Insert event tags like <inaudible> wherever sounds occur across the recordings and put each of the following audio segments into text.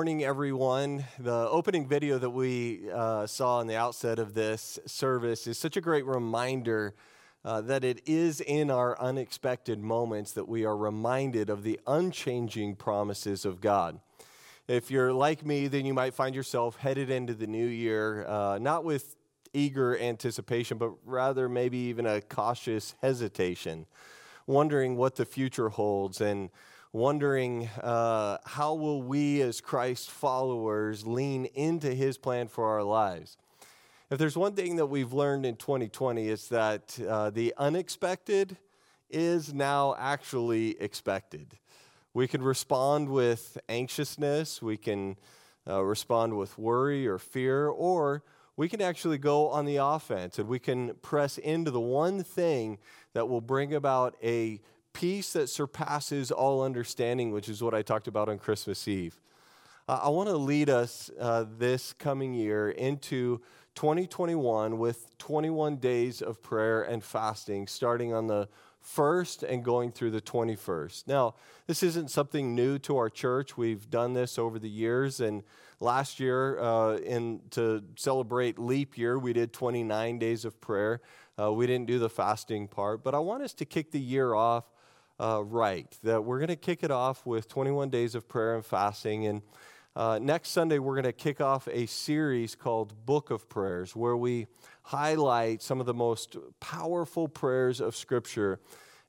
Morning, everyone. The opening video that we uh, saw in the outset of this service is such a great reminder uh, that it is in our unexpected moments that we are reminded of the unchanging promises of God. If you're like me, then you might find yourself headed into the new year, uh, not with eager anticipation, but rather maybe even a cautious hesitation, wondering what the future holds and wondering uh, how will we as Christ followers lean into his plan for our lives. If there's one thing that we've learned in 2020, it's that uh, the unexpected is now actually expected. We can respond with anxiousness, we can uh, respond with worry or fear, or we can actually go on the offense and we can press into the one thing that will bring about a peace that surpasses all understanding, which is what I talked about on Christmas Eve. Uh, I want to lead us uh, this coming year into 2021 with 21 days of prayer and fasting, starting on the first and going through the 21st. Now, this isn't something new to our church. We've done this over the years, and last year, uh, in to celebrate leap year, we did 29 days of prayer. Uh, we didn't do the fasting part, but I want us to kick the year off uh, right. That we're going to kick it off with 21 days of prayer and fasting. And uh, next Sunday, we're going to kick off a series called Book of Prayers, where we highlight some of the most powerful prayers of Scripture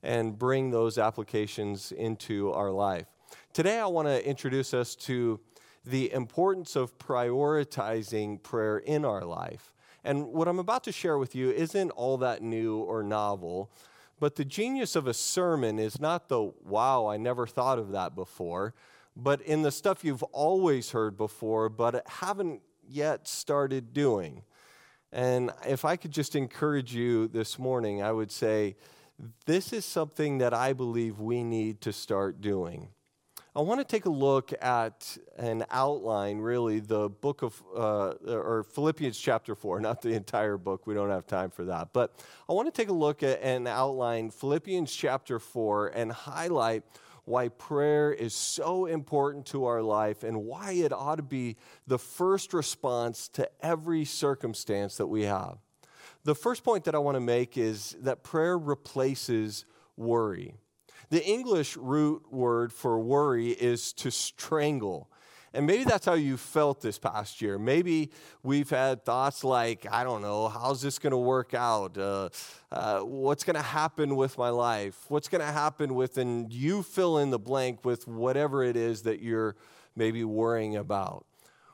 and bring those applications into our life. Today, I want to introduce us to the importance of prioritizing prayer in our life. And what I'm about to share with you isn't all that new or novel. But the genius of a sermon is not the, wow, I never thought of that before, but in the stuff you've always heard before, but haven't yet started doing. And if I could just encourage you this morning, I would say this is something that I believe we need to start doing. I want to take a look at an outline, really, the book of, uh, or Philippians chapter 4, not the entire book. We don't have time for that. But I want to take a look at and outline Philippians chapter 4 and highlight why prayer is so important to our life and why it ought to be the first response to every circumstance that we have. The first point that I want to make is that prayer replaces worry. The English root word for worry is to strangle. And maybe that's how you felt this past year. Maybe we've had thoughts like, I don't know, how's this going to work out? Uh, uh, what's going to happen with my life? What's going to happen with, and you fill in the blank with whatever it is that you're maybe worrying about.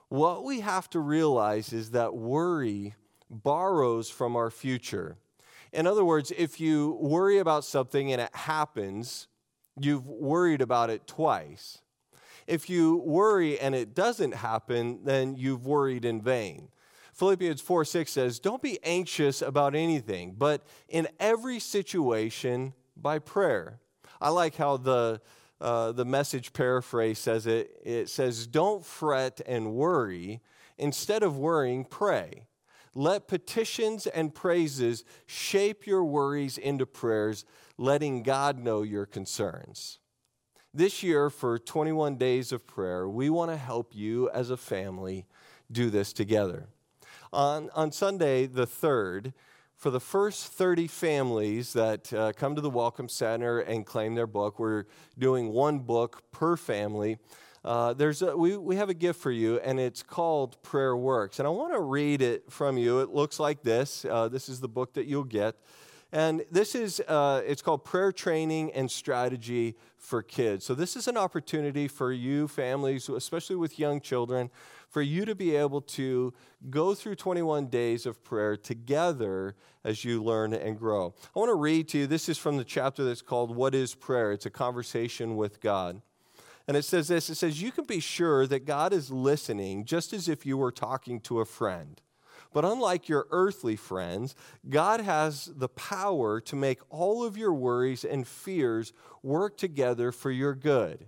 What we have to realize is that worry borrows from our future. In other words, if you worry about something and it happens, you've worried about it twice. If you worry and it doesn't happen, then you've worried in vain. Philippians 4 6 says, Don't be anxious about anything, but in every situation by prayer. I like how the, uh, the message paraphrase says it. It says, Don't fret and worry. Instead of worrying, pray. Let petitions and praises shape your worries into prayers, letting God know your concerns. This year, for 21 days of prayer, we want to help you as a family do this together. On, on Sunday, the 3rd, for the first 30 families that uh, come to the Welcome Center and claim their book, we're doing one book per family. Uh, there's a, we, we have a gift for you, and it's called Prayer Works. And I want to read it from you. It looks like this. Uh, this is the book that you'll get. And this is, uh, it's called Prayer Training and Strategy for Kids. So, this is an opportunity for you, families, especially with young children, for you to be able to go through 21 days of prayer together as you learn and grow. I want to read to you, this is from the chapter that's called What is Prayer? It's a conversation with God. And it says this it says, You can be sure that God is listening just as if you were talking to a friend. But unlike your earthly friends, God has the power to make all of your worries and fears work together for your good.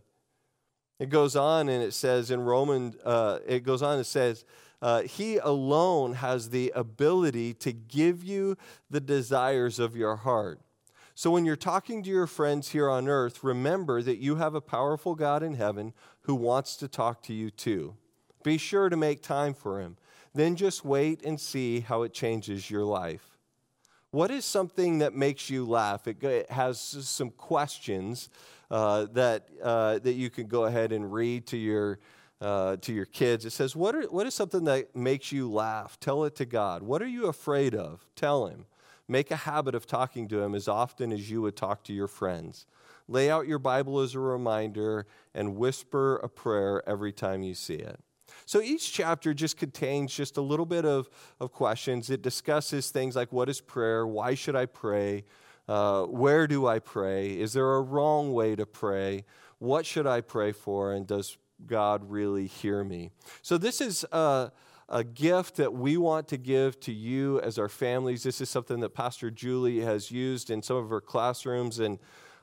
It goes on and it says in Roman, uh, it goes on and says, uh, He alone has the ability to give you the desires of your heart. So when you're talking to your friends here on earth, remember that you have a powerful God in heaven who wants to talk to you too. Be sure to make time for him. Then just wait and see how it changes your life. What is something that makes you laugh? It has some questions uh, that, uh, that you can go ahead and read to your, uh, to your kids. It says, what, are, what is something that makes you laugh? Tell it to God. What are you afraid of? Tell Him. Make a habit of talking to Him as often as you would talk to your friends. Lay out your Bible as a reminder and whisper a prayer every time you see it. So each chapter just contains just a little bit of, of questions. It discusses things like what is prayer? Why should I pray? Uh, where do I pray? Is there a wrong way to pray? What should I pray for? And does God really hear me? So this is a, a gift that we want to give to you as our families. This is something that Pastor Julie has used in some of her classrooms and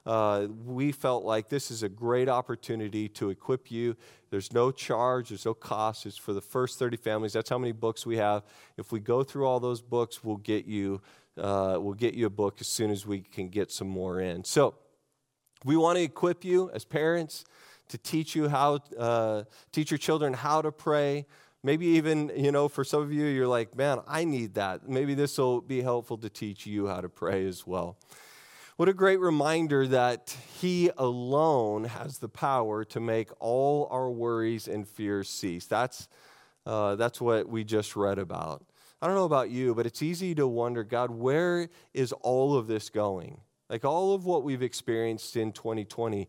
uh, we felt like this is a great opportunity to equip you. There's no charge, there's no cost. It's for the first 30 families. That's how many books we have. If we go through all those books, we'll get you, uh, we'll get you a book as soon as we can get some more in. So we want to equip you as parents to teach you how, uh, teach your children how to pray. Maybe even, you know, for some of you, you're like, man, I need that. Maybe this will be helpful to teach you how to pray as well. What a great reminder that He alone has the power to make all our worries and fears cease. That's, uh, that's what we just read about. I don't know about you, but it's easy to wonder God, where is all of this going? Like all of what we've experienced in 2020.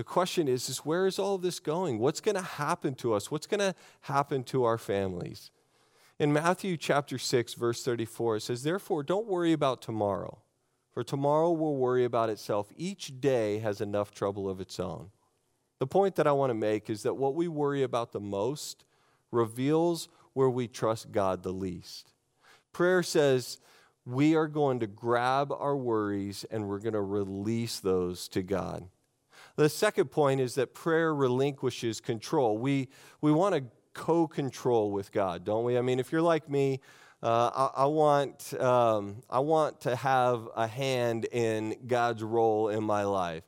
The question is, is where is all this going? What's going to happen to us? What's going to happen to our families? In Matthew chapter 6, verse 34, it says, Therefore, don't worry about tomorrow for tomorrow will worry about itself. Each day has enough trouble of its own. The point that I want to make is that what we worry about the most reveals where we trust God the least. Prayer says we are going to grab our worries and we're going to release those to God. The second point is that prayer relinquishes control. We, we want to co control with God, don't we? I mean, if you're like me, uh, I, I, want, um, I want to have a hand in God's role in my life.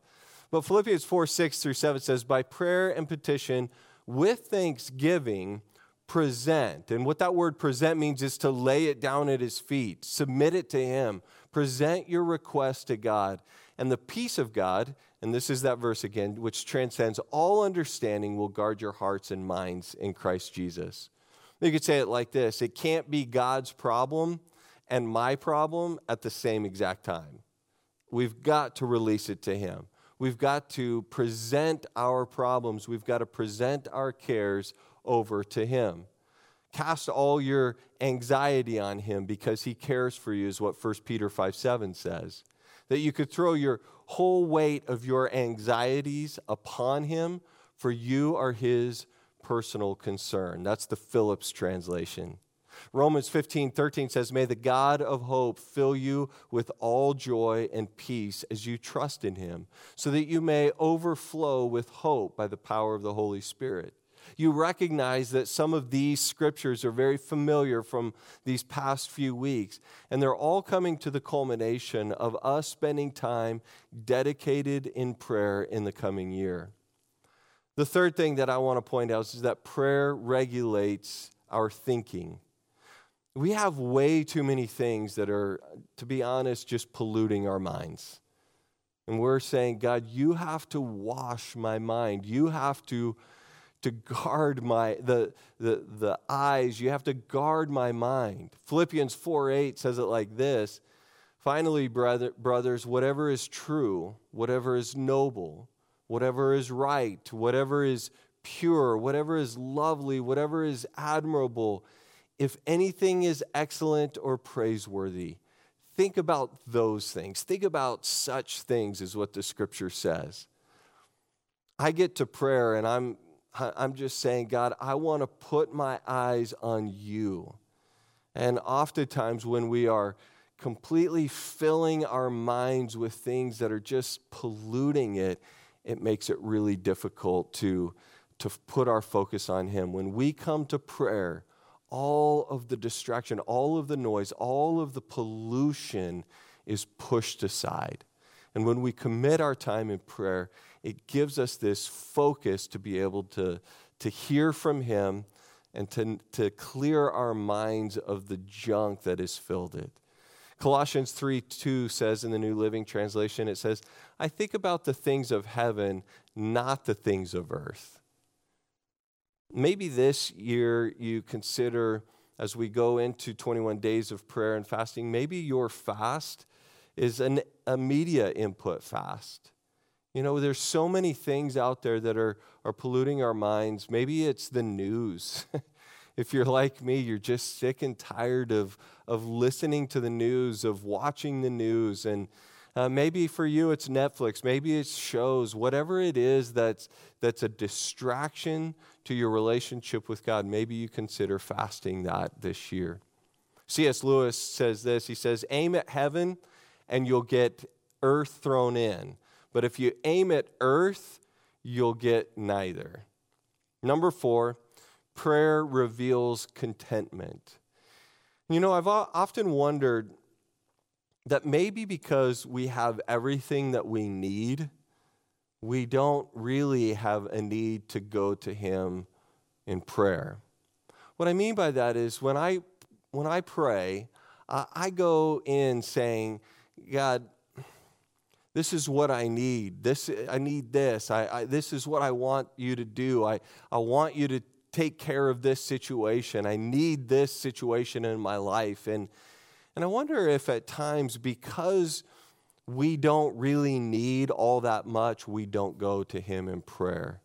But Philippians 4 6 through 7 says, By prayer and petition, with thanksgiving, present. And what that word present means is to lay it down at his feet, submit it to him, present your request to God. And the peace of God, and this is that verse again, which transcends all understanding, will guard your hearts and minds in Christ Jesus. You could say it like this it can't be God's problem and my problem at the same exact time. We've got to release it to Him. We've got to present our problems, we've got to present our cares over to Him. Cast all your anxiety on Him because He cares for you, is what 1 Peter 5 7 says. That you could throw your whole weight of your anxieties upon Him, for you are His personal concern. That's the Phillips translation. Romans 15, 13 says, May the God of hope fill you with all joy and peace as you trust in him, so that you may overflow with hope by the power of the Holy Spirit. You recognize that some of these scriptures are very familiar from these past few weeks, and they're all coming to the culmination of us spending time dedicated in prayer in the coming year. The third thing that I want to point out is that prayer regulates our thinking. We have way too many things that are, to be honest, just polluting our minds. And we're saying, God, you have to wash my mind. You have to, to guard my the, the, the eyes. You have to guard my mind. Philippians 4 8 says it like this. Finally, brother, brothers, whatever is true, whatever is noble, whatever is right, whatever is pure, whatever is lovely, whatever is admirable, if anything is excellent or praiseworthy, think about those things. Think about such things, is what the scripture says. I get to prayer and I'm, I'm just saying, God, I want to put my eyes on you. And oftentimes, when we are completely filling our minds with things that are just polluting it, it makes it really difficult to, to put our focus on Him. When we come to prayer, all of the distraction, all of the noise, all of the pollution is pushed aside. And when we commit our time in prayer, it gives us this focus to be able to, to hear from Him and to, to clear our minds of the junk that has filled it. Colossians 3 2 says in the New Living Translation, it says, I think about the things of heaven, not the things of earth. Maybe this year you consider, as we go into 21 days of prayer and fasting, maybe your fast is an, a media input fast. You know, there's so many things out there that are, are polluting our minds. Maybe it's the news. <laughs> If you're like me, you're just sick and tired of, of listening to the news, of watching the news. And uh, maybe for you it's Netflix, maybe it's shows, whatever it is that's, that's a distraction to your relationship with God. Maybe you consider fasting that this year. C.S. Lewis says this He says, Aim at heaven and you'll get earth thrown in. But if you aim at earth, you'll get neither. Number four, prayer reveals contentment. You know, I've often wondered that maybe because we have everything that we need, we don't really have a need to go to Him in prayer. What I mean by that is when I, when I pray, I go in saying, God, this is what I need. This, I need this. I, I, this is what I want you to do. I, I want you to take care of this situation. I need this situation in my life. And, and I wonder if at times, because we don't really need all that much, we don't go to Him in prayer.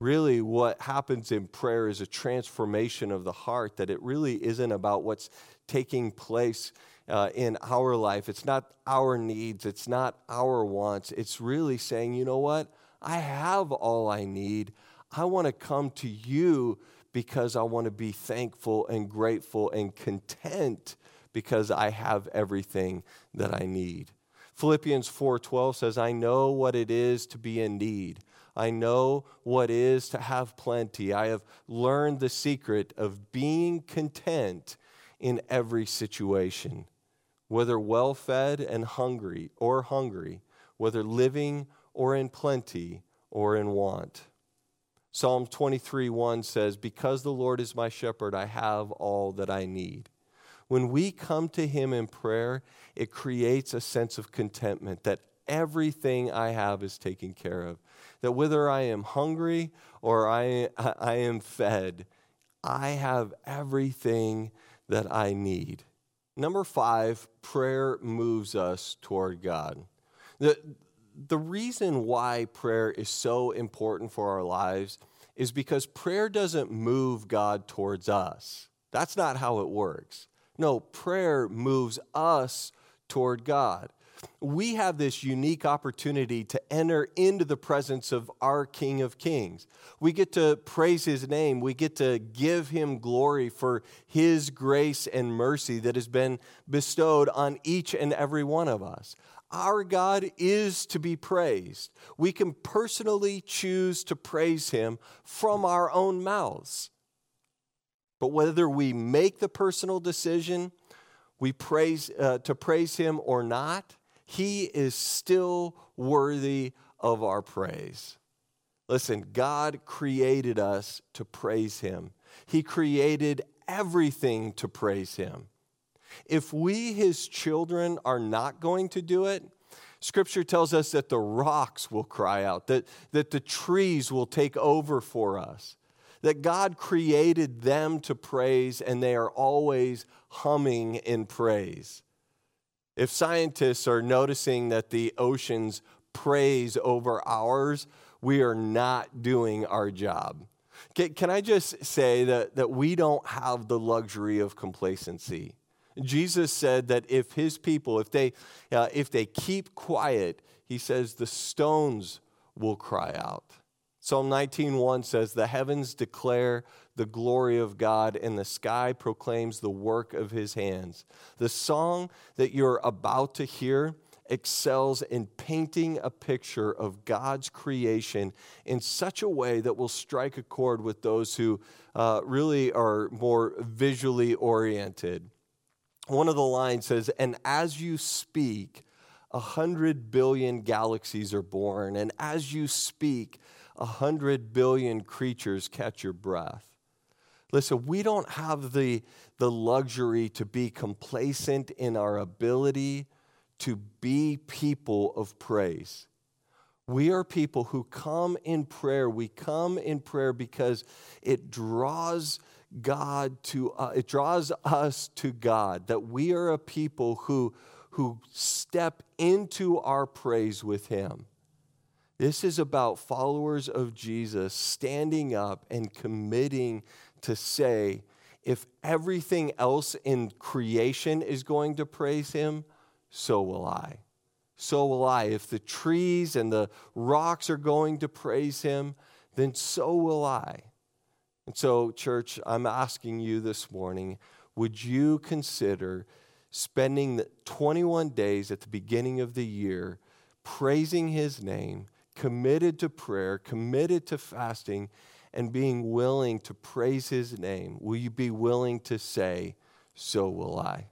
Really, what happens in prayer is a transformation of the heart, that it really isn't about what's taking place uh, in our life. It's not our needs, it's not our wants. It's really saying, you know what? I have all I need. I want to come to you because I want to be thankful and grateful and content because I have everything that I need. Philippians 4:12 says, "I know what it is to be in need. I know what it is to have plenty. I have learned the secret of being content in every situation, whether well-fed and hungry or hungry, whether living or in plenty or in want." Psalm 23 1 says, Because the Lord is my shepherd, I have all that I need. When we come to Him in prayer, it creates a sense of contentment that everything I have is taken care of. That whether I am hungry or I, I am fed, I have everything that I need. Number five, prayer moves us toward God. The, the reason why prayer is so important for our lives is because prayer doesn't move God towards us. That's not how it works. No, prayer moves us toward God. We have this unique opportunity to enter into the presence of our King of Kings. We get to praise his name. We get to give him glory for his grace and mercy that has been bestowed on each and every one of us. Our God is to be praised. We can personally choose to praise Him from our own mouths. But whether we make the personal decision we praise, uh, to praise Him or not, He is still worthy of our praise. Listen, God created us to praise Him, He created everything to praise Him. If we, his children, are not going to do it, Scripture tells us that the rocks will cry out, that, that the trees will take over for us, that God created them to praise, and they are always humming in praise. If scientists are noticing that the oceans praise over ours, we are not doing our job. Can, I just say that, that we don't have the luxury of complacency? Jesus said that if his people, if they, uh, if they keep quiet, he says the stones will cry out. Psalm 19:1 says, "The heavens declare the glory of God, and the sky proclaims the work of his hands." The song that you're about to hear excels in painting a picture of God's creation in such a way that will strike a chord with those who uh, really are more visually oriented one of the lines says, And as you speak, a hundred billion galaxies are born, and as you speak, a hundred billion creatures catch your breath. Listen, we don't have the, the luxury to be complacent in our ability to be people of praise. We are people who come in prayer. We come in prayer because it draws God to uh, it draws us to God that we are a people who who step into our praise with him. This is about followers of Jesus standing up and committing to say if everything else in creation is going to praise him, so will I so will I. If the trees and the rocks are going to praise him, then so will I. And so, church, I'm asking you this morning would you consider spending the 21 days at the beginning of the year praising his name, committed to prayer, committed to fasting, and being willing to praise his name? Will you be willing to say, So will I?